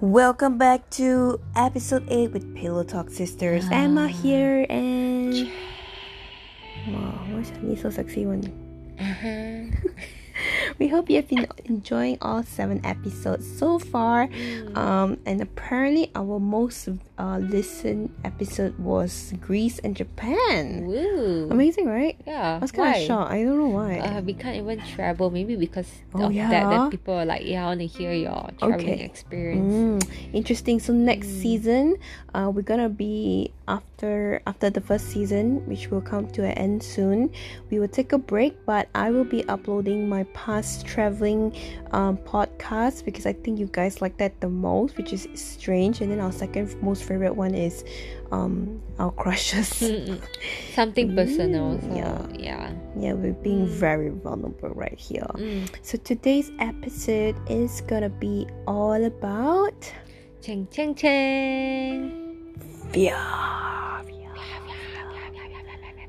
Welcome back to episode 8 with Pillow Talk Sisters. Emma here and. Wow, what's that so sexy one? Uh-huh. we hope you have been enjoying all seven episodes so far. Um, and apparently, our most uh, listened episode was Greece and Japan. Woo. Amazing, right? Yeah. I was kind of shocked. I don't know why. Uh, we can't even travel. Maybe because Oh, of that, that people are like, yeah, I want to hear your traveling Okay. experience. Mm, interesting. So next Mm. season, uh, we're gonna be after after the first season, which will come to an end soon. We will take a break, but I will be uploading my past traveling um, podcast because I think you guys like that the most, which is strange. And then our second most favorite one is um, our crushes. Mm-mm. Something personal. Mm, So, yeah. yeah. yeah, we're being Mm. very vulnerable right here. Mm. So today's episode is gonna be all about. Cheng, cheng, cheng. Fear.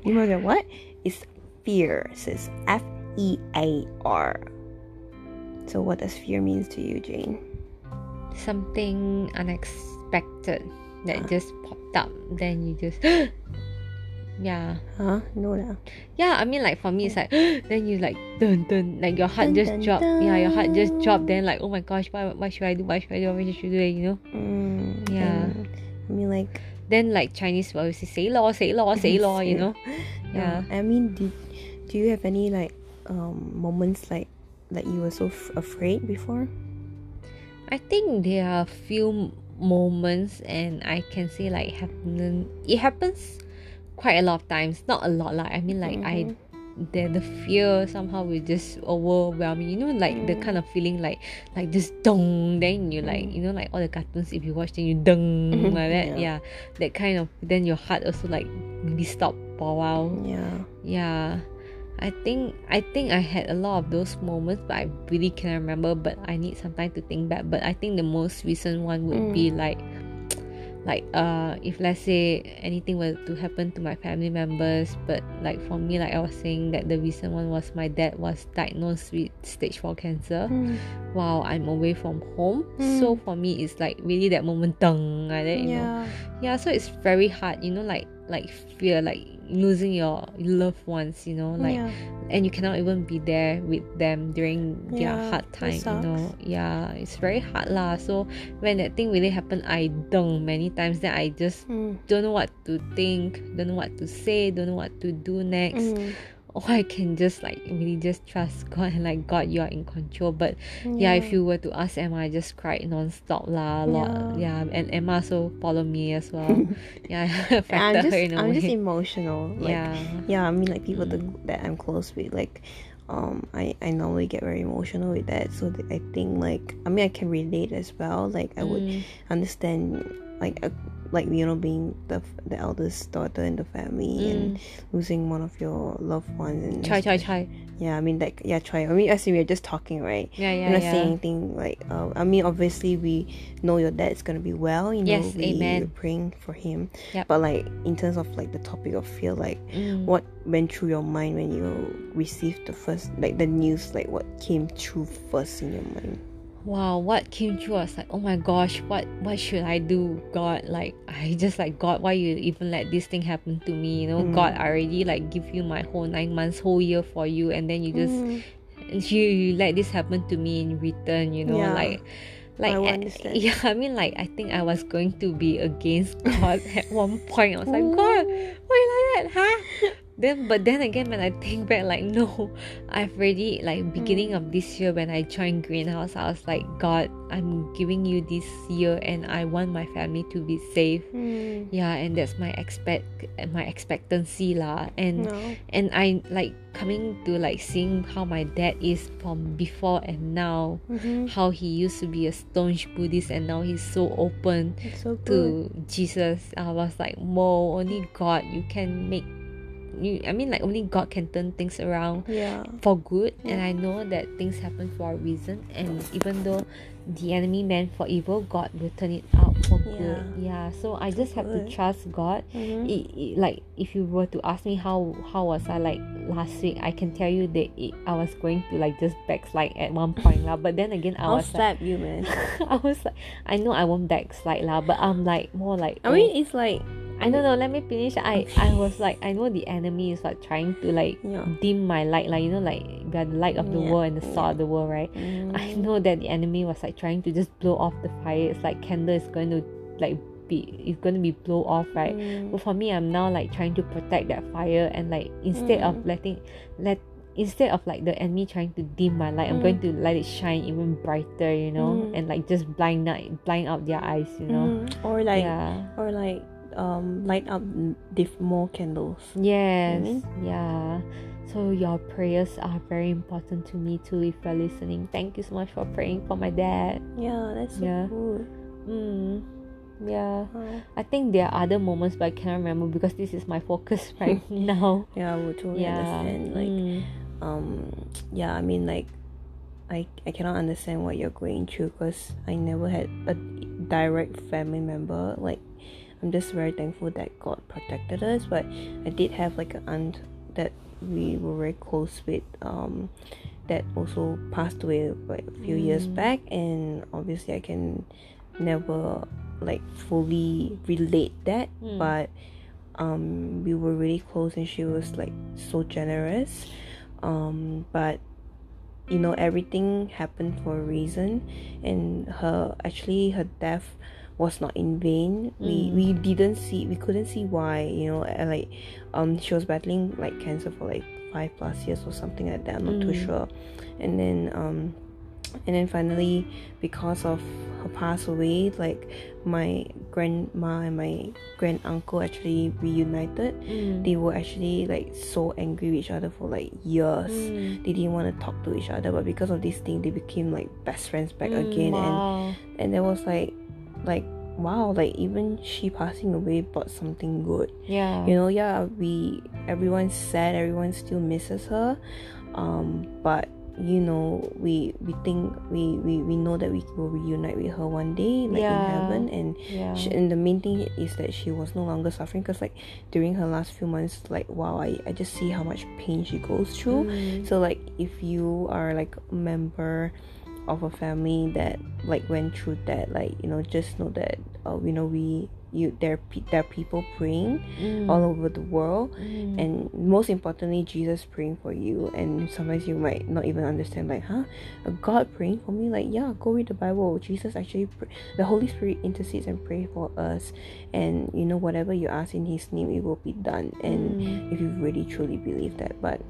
You know what? It's fear. So it's F E A R. So what does fear means to you, Jane? Something unexpected that Huh? just popped up. Then you just, yeah. Huh? No lah. Yeah, I mean, like for me, it's like then you like dun dun, like your heart Dun, just dun, dropped. Yeah, your heart just dun. dropped. Then like, oh my gosh, what what should I do? What should I do? What should I do? You know. Mm, Yeah. and- I mean, like. Then like Chinese will say say law, say law, say law. You know. Yeah. I mean, did do you have any like um moments like that you were so f- afraid before? I think there are a few moments, and I can say like happen. It happens quite a lot of times. Not a lot, like I mean, like I the the fear somehow will just overwhelm me. You know, like the Mm. kind of feeling like like just dong. Then you like Mm. you know like all the cartoons if you watch then you dong Mhm, like that. yeah. Yeah. that kind of. Then your heart also like maybe stop for a while. Yeah. Yeah. I think I think I had a lot of those moments, but I really can't remember. But I need some time to think back. But I think the most recent one would be like, like uh, if let's say anything were to happen to my family members. But like for me, like I was saying that the recent one was my dad was diagnosed with stage four cancer Mm, while I'm away from home. Mm. So for me, it's like really that moment, dong, like that, you know yeah. yeah so it's very hard you know like like fear like losing your loved ones you know like yeah. and you cannot even be there with them during their Yeah, hard time you know. yeah it's very hard lah. So when that thing really happened i dung many times. Then i just Mm, don't know what to think don't know what to say don't know what to do next. Mm, or i can just like really just trust god and like god you are in control but yeah, if you were to ask Emma, I just cried non-stop lah. a lot. Yeah. and Emma also follow me as well. yeah, I'm just her in a I'm way. just emotional. Like, yeah, yeah i mean like people Mm. that, i'm close with like um i i normally get very emotional with that so th- i think like i mean i can relate as well like i would Mm, understand like uh, like you know being the the eldest daughter in the family and mm. losing one of your loved ones and Chai, chai, chai. yeah i mean like yeah try i mean as in we're just talking right Yeah, yeah, we're not yeah. saying anything like uh, i mean obviously we know your dad's gonna be well you know Yes, we, amen. we're praying for him Yep. but like in terms of like the topic of fear like Mm. what went through your mind when you received the first like the news like what came through first in your mind Wow, what came through I was like, oh my gosh, what what should I do? God, like I just like God, why you even let this thing happen to me? You know, Mm. God, I already like give you my whole nine months, whole year for you, and then you just Mm, you, you let this happen to me in return you know Yeah. like like I yeah i mean like i think i was going to be against god at one point i was like god why you like that huh then but then again when i think back like no i've already like beginning of this year when i joined greenhouse i was like god i'm giving you this year and i want my family to be safe. Mm, yeah and that's my expect my expectancy lah. And no. and I like coming to like seeing how my dad is from before and now Mhm. how he used to be a staunch Buddhist and now he's so open so to Jesus I was like whoa only God you can make you I mean like only God can turn things around yeah for good and I know that things happen for a reason and even though the enemy meant for evil God will turn it out for Yeah. good. Yeah. So I just have to trust God. Mhm. It, it, like if you were to ask me how how was I like last week, I can tell you that it, I was going to like just backslide at one point lah. But then again, I I'll was like, slap you, man. I was like, I know I won't backslide lah, but I'm like more like. I oh, mean, it's like I don't know. Let me finish. I I was like, I know the enemy is like trying to like Yeah. dim my light, like you know, like we are the light of the Yeah, world and the salt of the world, right? I mm, know that the enemy was like trying to just blow off the fire. It's like candle is going to like be it's going to be blow off, right? mm, But for me, I'm now like trying to protect that fire and like instead of Mm. letting let instead of like the enemy trying to dim my light, I'm going to let it shine even brighter, you know, Mm. and like just blind out blind out their eyes, you know. mm, or like yeah. or like um light up more candles. Yes. mean? Yeah. So your prayers are very important to me too if you're listening. Thank you so much for praying for my dad. Yeah, that's so Yeah. good. Mm. Yeah. Oh, I think there are other moments but I cannot remember because this is my focus right now. yeah, I would totally yeah. understand. Like, Mm. um, yeah, I mean, like, I I cannot understand what you're going through because I never had a direct family member. Like, I'm just very thankful that God protected us. But I did have like an aunt that we were very close with. Um, that also passed away like a few years Mm. back, and obviously I can never like fully relate that, Mm. but um we were really close and she was like so generous um but you know everything happened for a reason and her actually her death was not in vain we Mm. we didn't see we couldn't see why you know like um she was battling like cancer for like five plus years or something like that i'm not too Mm. sure and then um and then finally because of her pass away like my grandma and my grand uncle actually reunited Mm. they were actually like so angry with each other for like years Mm. they didn't want to talk to each other but because of this thing they became like best friends back Mm, again and and there was like like wow like even she passing away brought something good yeah. you know yeah we everyone's sad everyone still misses her um but you know we we think we we, we know that we will reunite with her one day like Yeah. in heaven and yeah. she, and the main thing is that she was no longer suffering because like during her last few months like wow I, I just see how much pain she goes through Mm. so like if you are like a member of a family that like went through that like you know just know that uh, you know we you there there are people praying Mm. all over the world. Mm. and most importantly jesus praying for you. And sometimes you might not even understand like huh? A god praying for me? Like yeah go read the bible. Jesus actually the holy spirit intercedes and pray for us. And you know whatever you ask in his name it will be done. And Mm. if you really truly believe that. But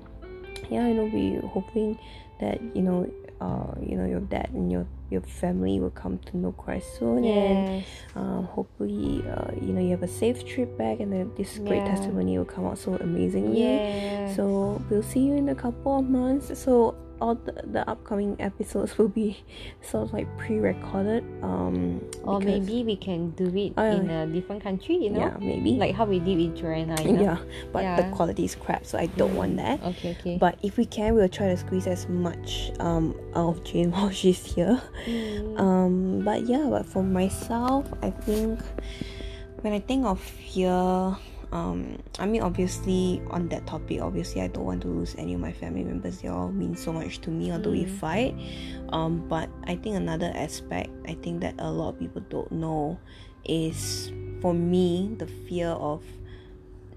yeah you know we hoping that you know uh you know your dad and your your family will come to know christ soon and um, hopefully uh, you know you have a safe trip back and then this great Yeah. testimony will come out so amazingly Yes. so we'll see you in a couple of months so all the, the upcoming episodes will be sort of like pre-recorded um or maybe we can do it Oh, in a different country, you know? yeah maybe Like how we did with Joanna, you know? yeah but the quality is crap so i don't want that Okay, okay. but if we can we'll try to squeeze as much um out of jane while she's here Mm. um but yeah but for myself i think when i think of fear um i mean obviously on that topic obviously i don't want to lose any of my family members they all mean so much to me although we Mm. fight um but i think another aspect i think that a lot of people don't know is for me the fear of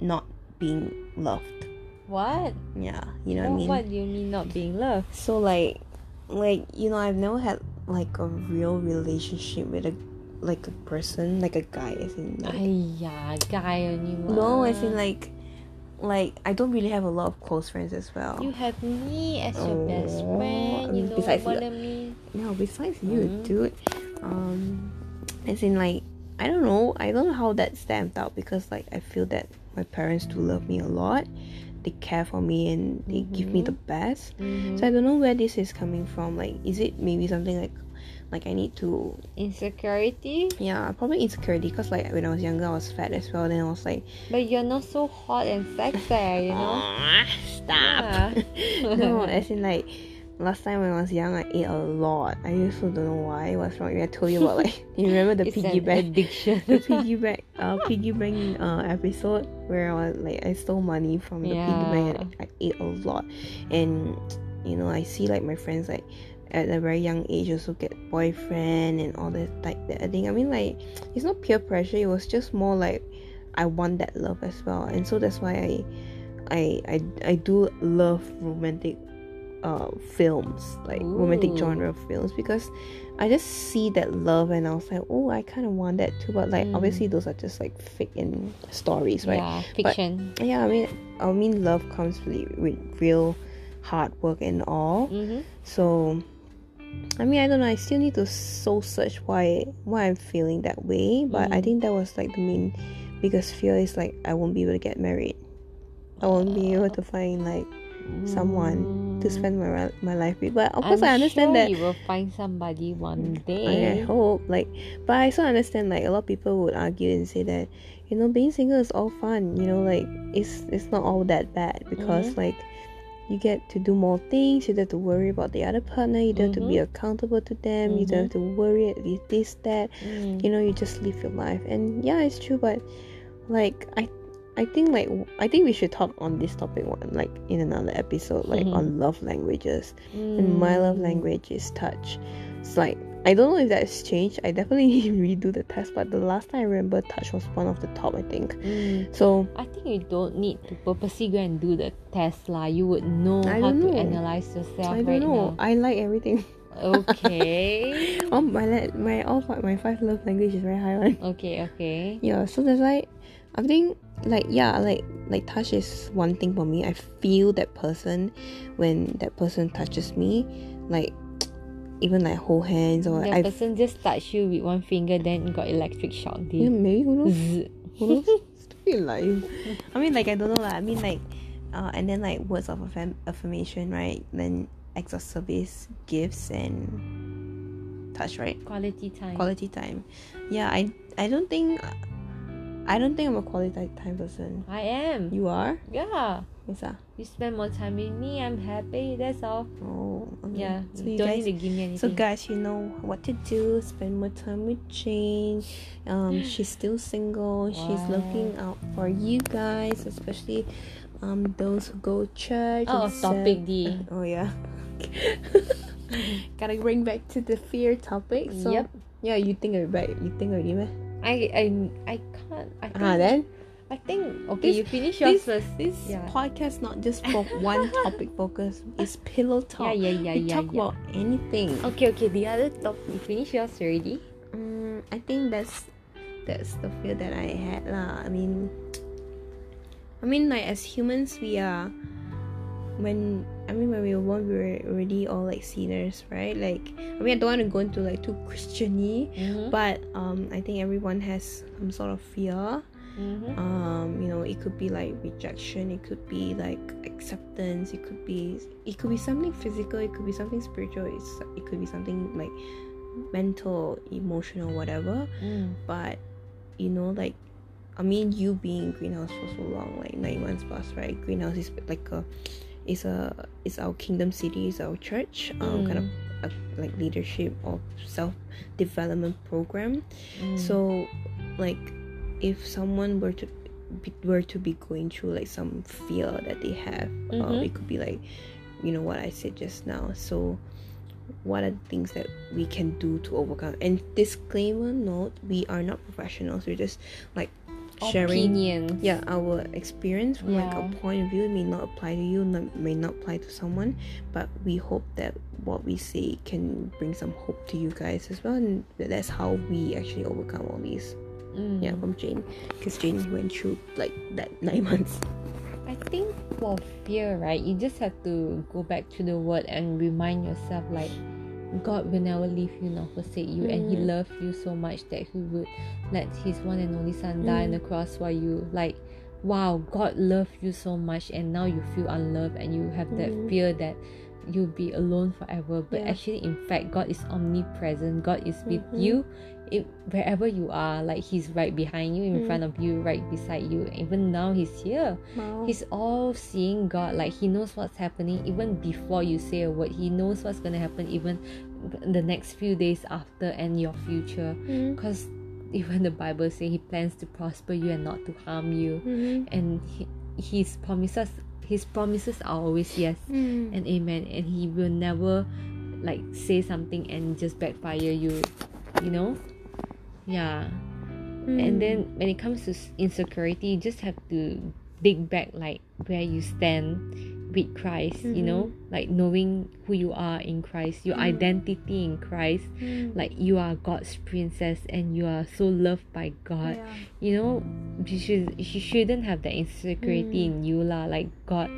not being loved what? yeah you know what i mean What do you mean not being loved? so like like you know i've never had like a real relationship with a like a person like a guy as in like, Aiya, guy only no as in like like i don't really have a lot of close friends as well You have me as your best Oh, friend. You know besides what I mean? no besides you Mhm. dude um as in like i don't know i don't know how that stamped out because like i feel that my parents do love me a lot they care for me and they give me Mhm. the best Mhm. so i don't know where this is coming from like is it maybe something like like i need to Insecurity? yeah probably insecurity because like when i was younger i was fat as well then i was like But you're not so hot and sexy, you know? stop Yeah. no as in like last time when I was young, I ate a lot. I also don't know why. What's wrong? I told you about like you remember the It's piggy bank, addiction. the piggy bank, uh, piggy bank uh, episode where I was like I stole money from the piggy bank and I ate a lot, and you know I see like my friends like at a very young age also get boyfriend and all that like that thing. I mean like it's not peer pressure. It was just more like I want that love as well, and so that's why I I I, I do love romantic uh films like romantic Ooh. genre films because I just see that love and I was like oh I kind of want that too but like Mm. obviously those are just like fake in stories right Yeah, fiction. yeah I mean I mean love comes with, with real hard work and all Mm-hmm. so I mean I don't know I still need to soul search why why I'm feeling that way but I Mm. think that was like the main biggest fear is like I won't be able to get married I won't be able to find like someone to spend my my life with but of course Mm. I'm I understand sure that you will find somebody one I, day. I hope like but I also understand like a lot of people would argue and say that you know being single is all fun you know like it's it's not all that bad because Mhm. like you get to do more things you don't have to worry about the other partner you don't have to be Mhm. accountable to them you don't have to worry with this that Mm. you know you just live your life and yeah it's true but like i i think like i think we should talk on this topic one like in another episode like Mhm. on love languages and my love Mm. language is touch it's like i don't know if that's changed i definitely redo the test but the last time i remember touch was one of the top i think Mm. so I think you don't need to purposely go and do the test lah. You would know I how don't to analyze yourself i don't right know i like everything. Okay. oh my my all five, my five love language is very high one okay, okay. yeah so that's why i think like yeah like like touch is one thing for me i feel that person when that person touches me like even like hold hands or The i person just touch you with one finger, then got electric shock. yeah, maybe who knows who knows Stupid life. i mean like i don't know lah. i mean like uh, and then like words of affirm- affirmation right then acts of service gifts and touch right Quality time. quality time yeah i i don't think i don't think i'm a quality time person I am. you are Yeah. Ah. You spend more time with me. I'm happy. That's all. Oh, okay. Yeah. So you don't guys, need to give me anything. so guys, you know what to do. Spend more time with Jane. Um, she's still single. She's looking out for you guys, especially um those who go church. Oh, topic D. Oh yeah. Gotta bring back to the fear topic. So Yep. yeah, you think of it. You think already, man. I I I can't. I think. Ah, then I think. Okay, This- you finish yours this first. this Yeah. podcast not just for one topic focus. It's pillow talk. Yeah, yeah, yeah, we yeah, talk yeah. about anything. Okay, okay. The other top. You finish yours already. Mm, I think that's that's the fear that I had lah. I mean, I mean like as humans we are when I mean when we were born we were already all like sinners, right? Like I mean I don't want to go into like too Christiany, Mm-hmm. but um I think everyone has some sort of fear. Mm-hmm. Um, you know, it could be like rejection, it could be like acceptance, it could be it could be something physical, it could be something spiritual, it's it could be something like mental, emotional, whatever Mm. but you know like i mean you being in greenhouse for so long like nine months plus right greenhouse is like a is a is our kingdom city is our church um, kind of a, like leadership or self development program Mm. so like if someone were to be, were to be going through like some fear that they have uh, Mhm. it could be like you know what i said just now. So what are the things that we can do to overcome? And disclaimer note we are not professionals. We're just like sharing opinions. yeah our experience from like a point of view. May not apply to you not, may not apply to someone but we hope that what we say can bring some hope to you guys as well and that's how we actually overcome all these Mm. yeah from jane because jane went through like that nine months I think for fear, right, you just have to go back to the word and remind yourself like God will never leave you nor forsake you and he Mm. loved you so much that he would let his one and only son die on Mm. the cross for you. Like wow, God loved you so much and now you feel unloved and you have that Mm. fear that you'll be alone forever. But Yeah. actually in fact God is omnipresent. God is with Mhm. you it, wherever you are, like He's right behind you, in Mm. front of you, right beside you. Even now, He's here. Wow. He's all seeing God. Like He knows what's happening even before you say a word. He knows what's gonna happen even the next few days after and your future. Mm. Because even the Bible say He plans to prosper you and not to harm you. Mhm. And he, His promises, His promises are always yes Mm. and amen. And He will never like say something and just backfire you. You know? Yeah. And then when it comes to insecurity, you just have to dig back like where you stand with Christ, you know, like knowing who you are in Christ, your Mhm. identity in Christ, Mm. like you are God's princess and you are so loved by God. Yeah. You know, you should you shouldn't have that insecurity Mm. in you lah. Like God,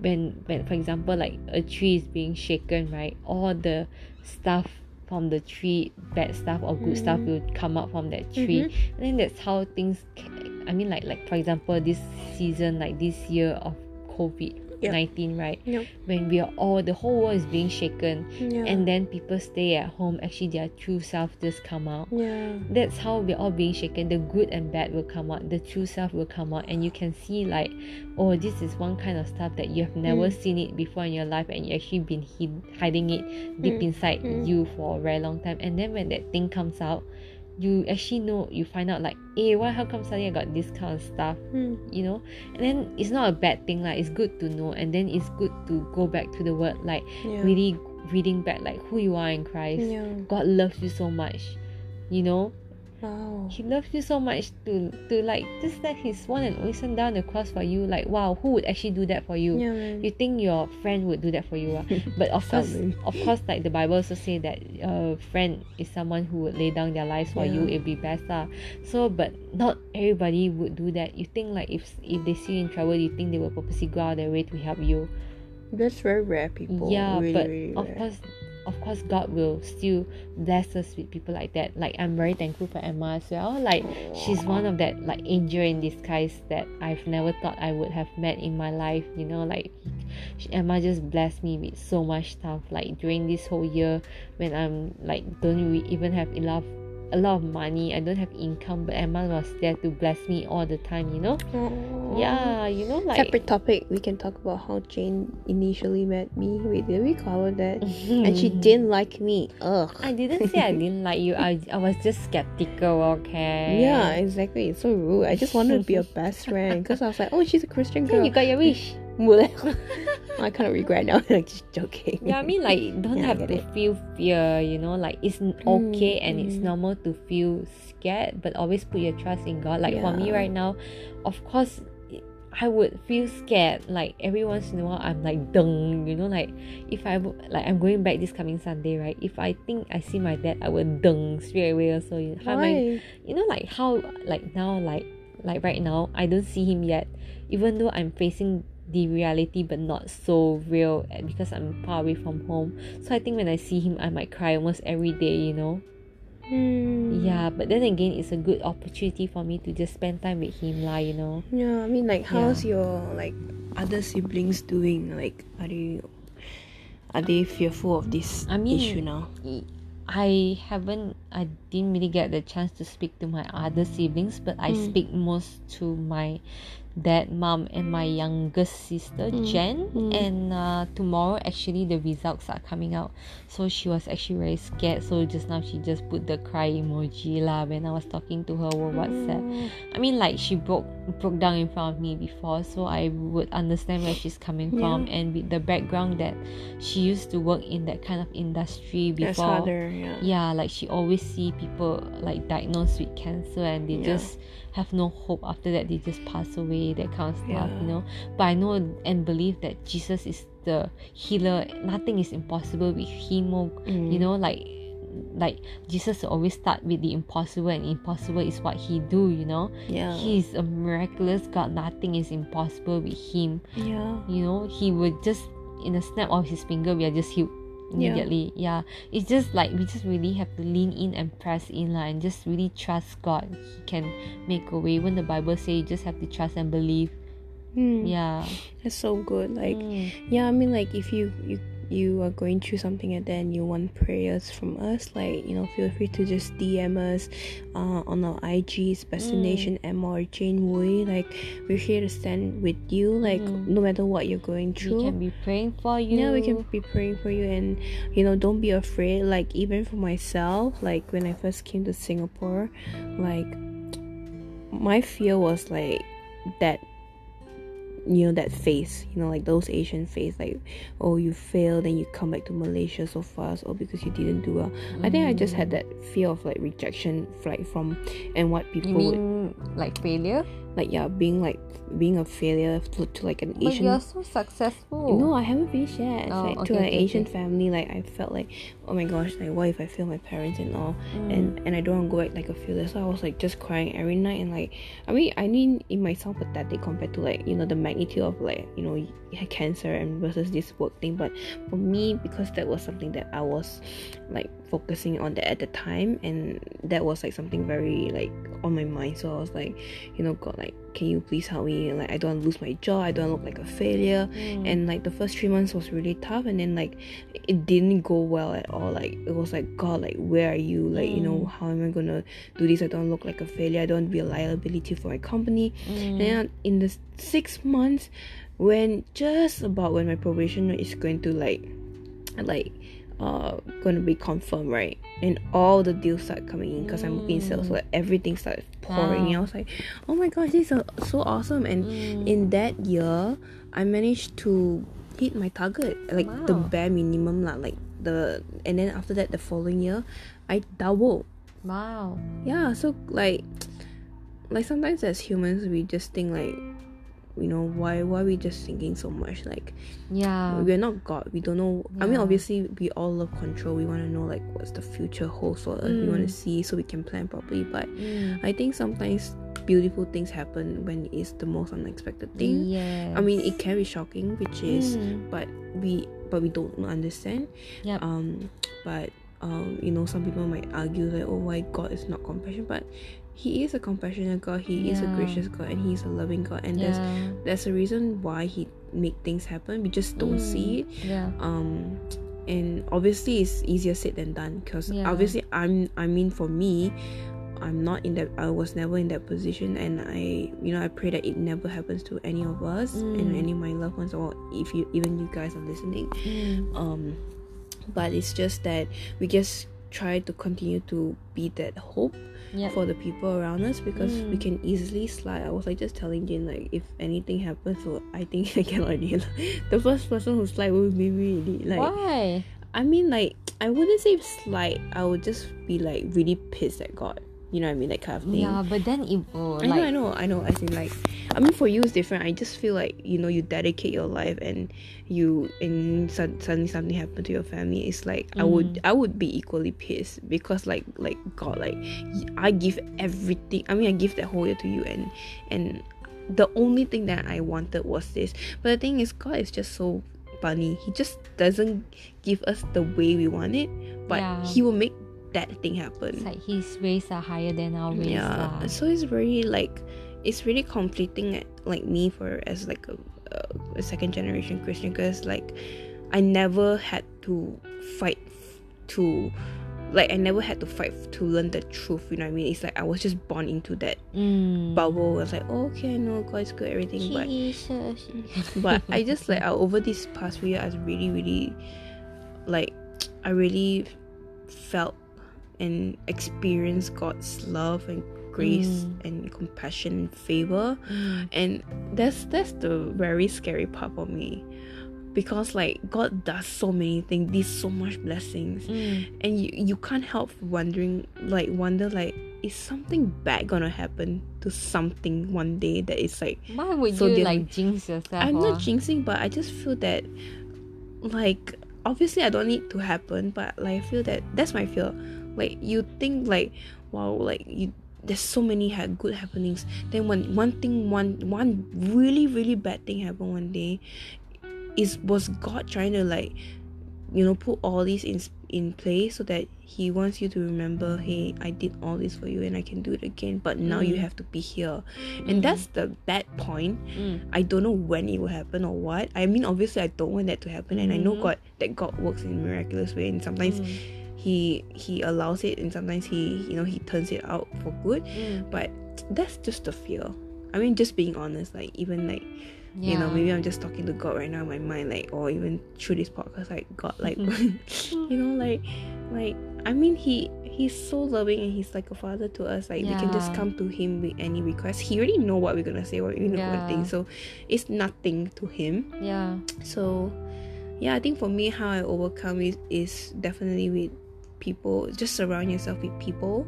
when when for example like a tree is being shaken, right? All the stuff from the tree, bad stuff or good stuff Mhm. will come out from that tree. Mhm. I think that's how things. Ca- I mean, like like for example, this season, like this year of COVID nineteen, right? Yep. When we are all the whole world is being shaken, Yeah. and then people stay at home. Actually, their true self just come out. yeah. That's how we're all being shaken. The good and bad will come out. The true self will come out, and you can see like, oh, this is one kind of stuff that you have never Mm. seen it before in your life, and you actually been hid- hiding it deep Mm. inside Mm. you for a very long time. And then when that thing comes out, you actually know you find out like, hey, why how come suddenly I got this kind of stuff? Mm. You know, and then it's not a bad thing. Like it's good to know, and then it's good to go back to the word, like Yeah. really reading back like who you are in Christ. Yeah. God loves you so much. You know, Wow. He loves you so much to to like just let His one and only Son down the cross for you. Like wow, who would actually do that for you? Yeah. You think your friend would do that for you? ah? But of course, of course, like the Bible also say that a friend is someone who would lay down their lives for you. It'd be best lah. So, but not everybody would do that. You think like if if they see you in trouble, you think they will purposely go out their way to help you? That's very rare, people. yeah, really, but really of course, of course, God will still bless us with people like that. Like I'm very thankful for Emma as well. Like she's one of that like angel in disguise that I've never thought I would have met in my life. You know, like she, Emma just blessed me with so much stuff. Like during this whole year, when I'm like don't even have enough. A lot of money, I don't have income, but Emma was there to bless me all the time, you know? Aw. Yeah, you know, like Separate topic. We can talk about how Jane initially met me. Wait, did we cover that? and she didn't like me. Ugh. I didn't say I didn't like you. I, I was just skeptical, okay? Yeah, exactly. It's so rude. I just wanted to be a best friend because I was like, oh, she's a Christian Yeah, girl. you got your wish. I kind of regret now. like just joking. Yeah, I mean, like, don't Yeah, have to it. feel fear, you know? Like, it's okay and it's mm. normal to feel scared, but always put your trust in God. Like, for me right now, of course, I would feel scared. Like, every once in a while, I'm like, dung, you know? Like, if I, like, I'm going back this coming Sunday, right? If I think I see my dad, I would dung straight away also. You know, how am I Why? you know like how like now like like right now i don't see him yet even though i'm facing the reality but not so real eh, because i'm far away from home so i think when i see him i might cry almost every day you know Hmm. yeah but then again it's a good opportunity for me to just spend time with him lah you know Yeah, I mean, like, how's your like other siblings doing? Like, are they are they fearful of this I mean- issue now? I haven't I didn't really get the chance to speak to my other siblings but I Mm. speak most to my dad mom and my youngest sister Mm. Jen Mm. and uh, tomorrow actually the results are coming out so she was actually very scared so just now she just put the cry emoji lah when I was talking to her over WhatsApp Oh. I mean like she broke broke down in front of me before so I would understand where she's coming from and with the background that she used to work in that kind of industry before harder. Yeah. yeah like she always see people like diagnosed with cancer and they Yeah. just have no hope after that they just pass away that kind of stuff Yeah. you know but i know and believe that jesus is the healer nothing is impossible with him oh, Mm. you know like like jesus always start with the impossible and impossible is what he do you know Yeah. he's a miraculous god nothing is impossible with him yeah. you know he would just in a snap of his finger we are just healed. Immediately yeah. it's just like we just really have to lean in and press in lah, and just really trust god he can make a way when the bible say you just have to trust and believe Hmm. yeah That's so good. Like, Mm. yeah, I mean, like if you you you are going through something and then you want prayers from us, like you know, feel free to just DM us uh, on our IG's destination mm. Or Jane Wui. Like we're here to stand with you, like mm. no matter what you're going through. We can be praying for you. Yeah, we can be praying for you, and you know, don't be afraid. Like even for myself, like when I first came to Singapore, like my fear was like that you know that face you know like those asian face like oh you failed and you come back to malaysia so fast or because you didn't do well mm. i think i just had that fear of like rejection like from and what people you mean would, like failure like yeah being like being a failure to, to like an but asian you're so successful. No i haven't finished yet. Oh, like, okay, to an okay, asian okay. family like i felt like oh my gosh like what if i fail my parents and all? Mm. and and i don't want to go back like a failure so i was like just crying every night and like i mean i mean it might sound pathetic compared to like you know the magnitude of like you know cancer and versus this work thing. But for me because that was something that i was like focusing on that at the time and that was like something very like on my mind so i was like you know god like can you please help me like i don't lose my job i don't look like a failure mm. and like the first three months was really tough and then like it didn't go well at all like it was like god like where are you like mm. you know mm. how am i gonna do this i don't look like a failure i don't be a liability for my company mm. and in the six months when just about when my probation is going to like like uh gonna be confirmed right and all the deals start coming in because mm. i'm in sales so like, everything started pouring wow. in i was like oh my gosh this is so awesome and mm. in that year i managed to hit my target like wow. the bare minimum lah like the and then after that the following year i doubled wow yeah so like like sometimes as humans we just think like you know why why are we just thinking so much like yeah we're not god we don't know yeah. i mean obviously we all love control we want to know like what's the future holds for us mm. we want to see so we can plan properly but mm. i think sometimes beautiful things happen when it's the most unexpected thing yeah i mean it can be shocking which is mm. but we but we don't understand yeah um but um you know some people might argue that oh why god is not compassion, but he is a compassionate God, he yeah. is a gracious God, and he's a loving God, and yeah. there's there's a reason why he make things happen. We just don't mm. see it. Yeah. Um, and obviously it's easier said than done because yeah. obviously I'm I mean for me, I'm not in that I was never in that position, and I you know I pray that it never happens to any of us mm. and any of my loved ones or if you even you guys are listening. Mm. Um, but it's just that we just try to continue to be that hope yep. for the people around us because mm. we can easily slide. I was like just telling Jane like if anything happens, so I think I cannot already. the first person who slide will be me. Like why? I mean, like I wouldn't say slide. I would just be like really pissed at God. You know what I mean? That kind of thing. Yeah, but then it will. I know, I know, I know. As in, like, I mean, for you it's different. I just feel like you know you dedicate your life and you and suddenly something happened to your family. It's like mm. I would mm. I would be equally pissed because like like God like I give everything. I mean, I give that whole year to you and and the only thing that I wanted was this. But the thing is, God is just so funny. He just doesn't give us the way we want it, but yeah. He will make that thing happen. It's like his ways are higher than our ways. Yeah, lah. so it's very like it's really conflicting like me for as like a, a second generation Christian because like I never had to fight to like I never had to fight to learn the truth. You know what I mean? It's like I was just born into that mm. bubble. I was like, oh, okay, I know God's good, everything. But but I just like over this past few years, I really, really like I really felt and experience God's love and grace mm. and compassion and favor mm. and that's that's the very scary part for me because like God does so many things these so much blessings mm. and you you can't help wondering like wonder like is something bad gonna happen to something one day that is like why would so you like jinx yourself I'm not jinxing but I just feel that like obviously I don't need to happen but like I feel that that's my fear like you think like wow like you there's so many had good happenings then when one thing one one really really bad thing happened one day is was god trying to like you know put all these in in place so that he wants you to remember hey i did all this for you and i can do it again but now you Mm. have to be here and that's the bad point Mm. i don't know when it will happen or what i mean obviously i don't want that to happen and i know Mhm. god that god works in miraculous way and sometimes Mm. He he allows it and sometimes he you know he turns it out for good Mm. but that's just the fear i mean just being honest like even like you know maybe i'm just talking to god right now in my mind like or even through this podcast like god like Mm-hmm. you know like like i mean he he's so loving and he's like a father to us like we can just come to him with any request he already know what we're gonna say what we're gonna Yeah. think so it's nothing to him Yeah. so yeah i think for me how i overcome it is definitely with people just surround yourself with people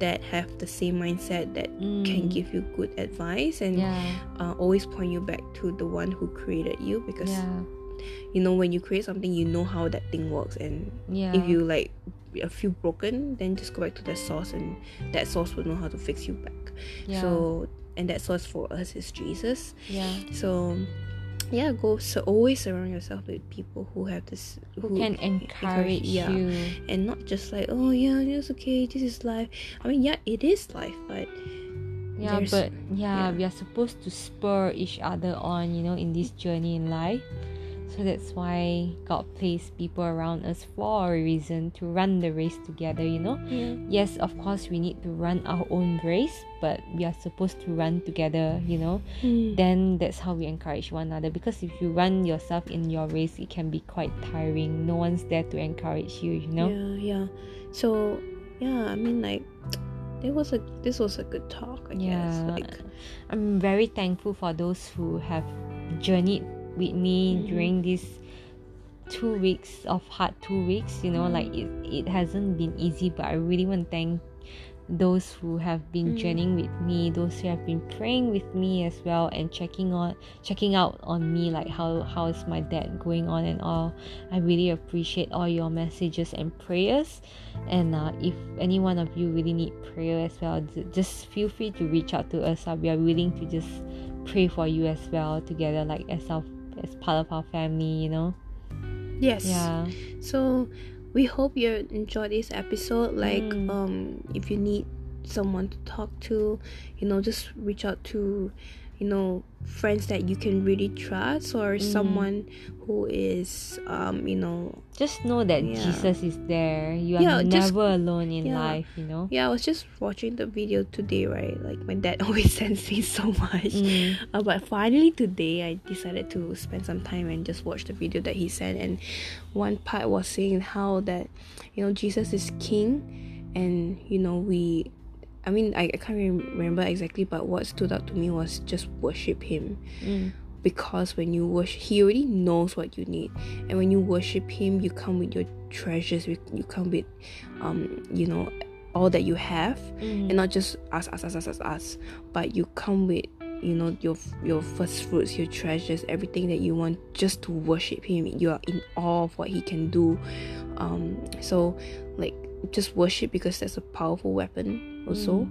that have the same mindset that can Mm. give you good advice and Yeah. uh, always point you back to the one who created you because Yeah. you know when you create something you know how that thing works and Yeah. if you like a few broken then just go back to that source and that source will know how to fix you back so and that source for us is jesus yeah. so yeah go so always surround yourself with people who have this Who can encourage yeah you. and not just like oh yeah it's okay this is life i mean yeah it is life but Yeah, but yeah, yeah. we are supposed to spur each other on, you know, in this journey in life. So that's why God placed people around us for a reason to run the race together, you know. yeah Yes, of course, we need to run our own race, but we are supposed to run together, you know. Mm. Then that's how we encourage one another. Because if you run yourself in your race, it can be quite tiring. No one's there to encourage you, you know. Yeah, yeah. So yeah, I mean like it was a this was a good talk, I guess. Yeah. Like I'm very thankful for those who have journeyed with me Mhm. during these two weeks of hard two weeks. You know, like it, it hasn't been easy, but I really want to thank those who have been Mm. journeying with me, those who have been praying with me as well and checking on checking out on me like how how is my dad going on and all. I really appreciate all your messages and prayers. And uh, if any one of you really need prayer as well, just feel free to reach out to us. Uh, we are willing to just pray for you as well together, like as our as part of our family. You know. yes. Yeah. So we hope you enjoyed this episode. Like Mm. um if you need someone to talk to, you know, just reach out to you know friends that you can really trust or Mm. someone who is um you know Just know that Yeah. Jesus is there. You are Yeah, just- never alone in yeah. life. You know. yeah i was just watching the video today right like my dad always sends me so much Mm. Uh, but finally today I decided to spend some time and just watch the video that he sent and one part was saying how that you know Jesus is king and you know we I mean I, I can't remember exactly but what stood out to me was just worship him Mm. because when you worship he already knows what you need and when you worship him you come with your treasures you, you come with um you know all that you have Mm. and not just us, us, us, us, us, us, but you come with you know your your first fruits, your treasures, everything that you want, just to worship Him. You are in awe of what He can do. Um, so like just worship because that's a powerful weapon. Also,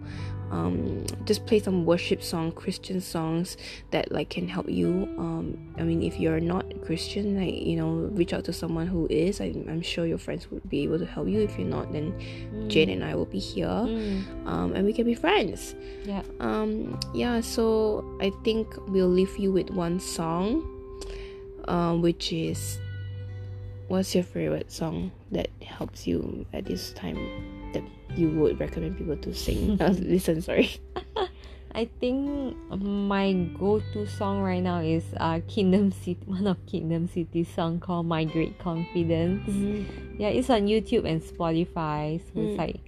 um, just play some worship song, Christian songs that like can help you. Um, I mean, if you're not Christian, like you know, reach out to someone who is. I, I'm sure your friends would be able to help you. If you're not, then Mm. Jane and I will be here Mm. um, and we can be friends. Yeah. Um, yeah, so I think we'll leave you with one song, um, which is what's your favorite song that helps you at this time that you would recommend people to sing? uh, listen, sorry. I think my go-to song right now is uh Kingdom City, one of Kingdom City's song called "My Great Confidence." Yeah, it's on YouTube and Spotify. So Mm. it's like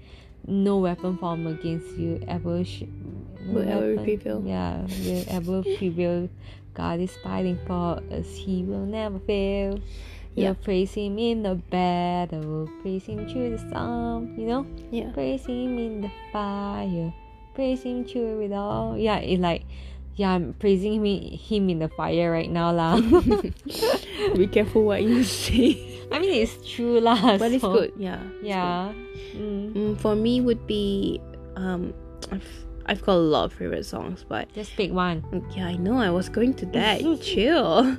no weapon formed against you ever sh- Will ever prevail. Yeah, will ever prevail. God is fighting for us. He will never fail. Yeah. We'll praise him in the battle, praise him through the storm, you know? Yeah. Praise him in the fire, praise him through it all. Yeah, it like yeah, I'm praising him, him in the fire right now lah. Be careful what you say. I mean it's true lah. but it's good. Yeah. it's good. Yeah. Mm. Mm, for me would be um I've- I've got a lot of favorite songs, but Just pick one. yeah, I know I was going to that. Chill.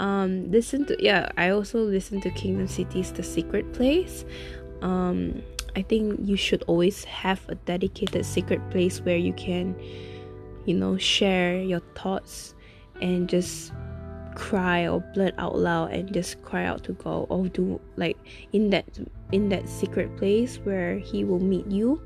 Um, listen to yeah. I also listen to Kingdom City's The Secret Place. Um, I think you should always have a dedicated secret place where you can, you know, share your thoughts and just cry or blurt out loud and just cry out to God or do like in that in that secret place where he will meet you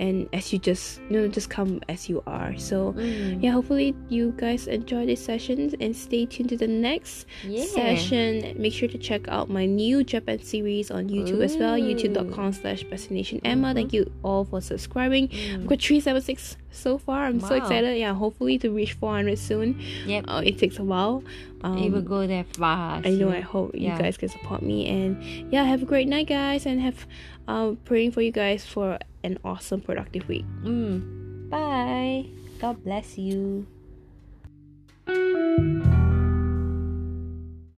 and as you just you know just come as you are so Mm. yeah hopefully you guys enjoy this session and stay tuned to the next Yeah. session make sure to check out my new japan series on youtube as well youtube.com slash destination emma thank you all for subscribing Mm. i've got 376 so far i'm so excited yeah hopefully to reach 400 soon Yep. uh, it takes a while um, it will go there fast. I know. I hope Yeah. you guys can support me, and yeah, have a great night, guys, and have um praying for you guys for an awesome, productive week. Mm. Bye. God bless you.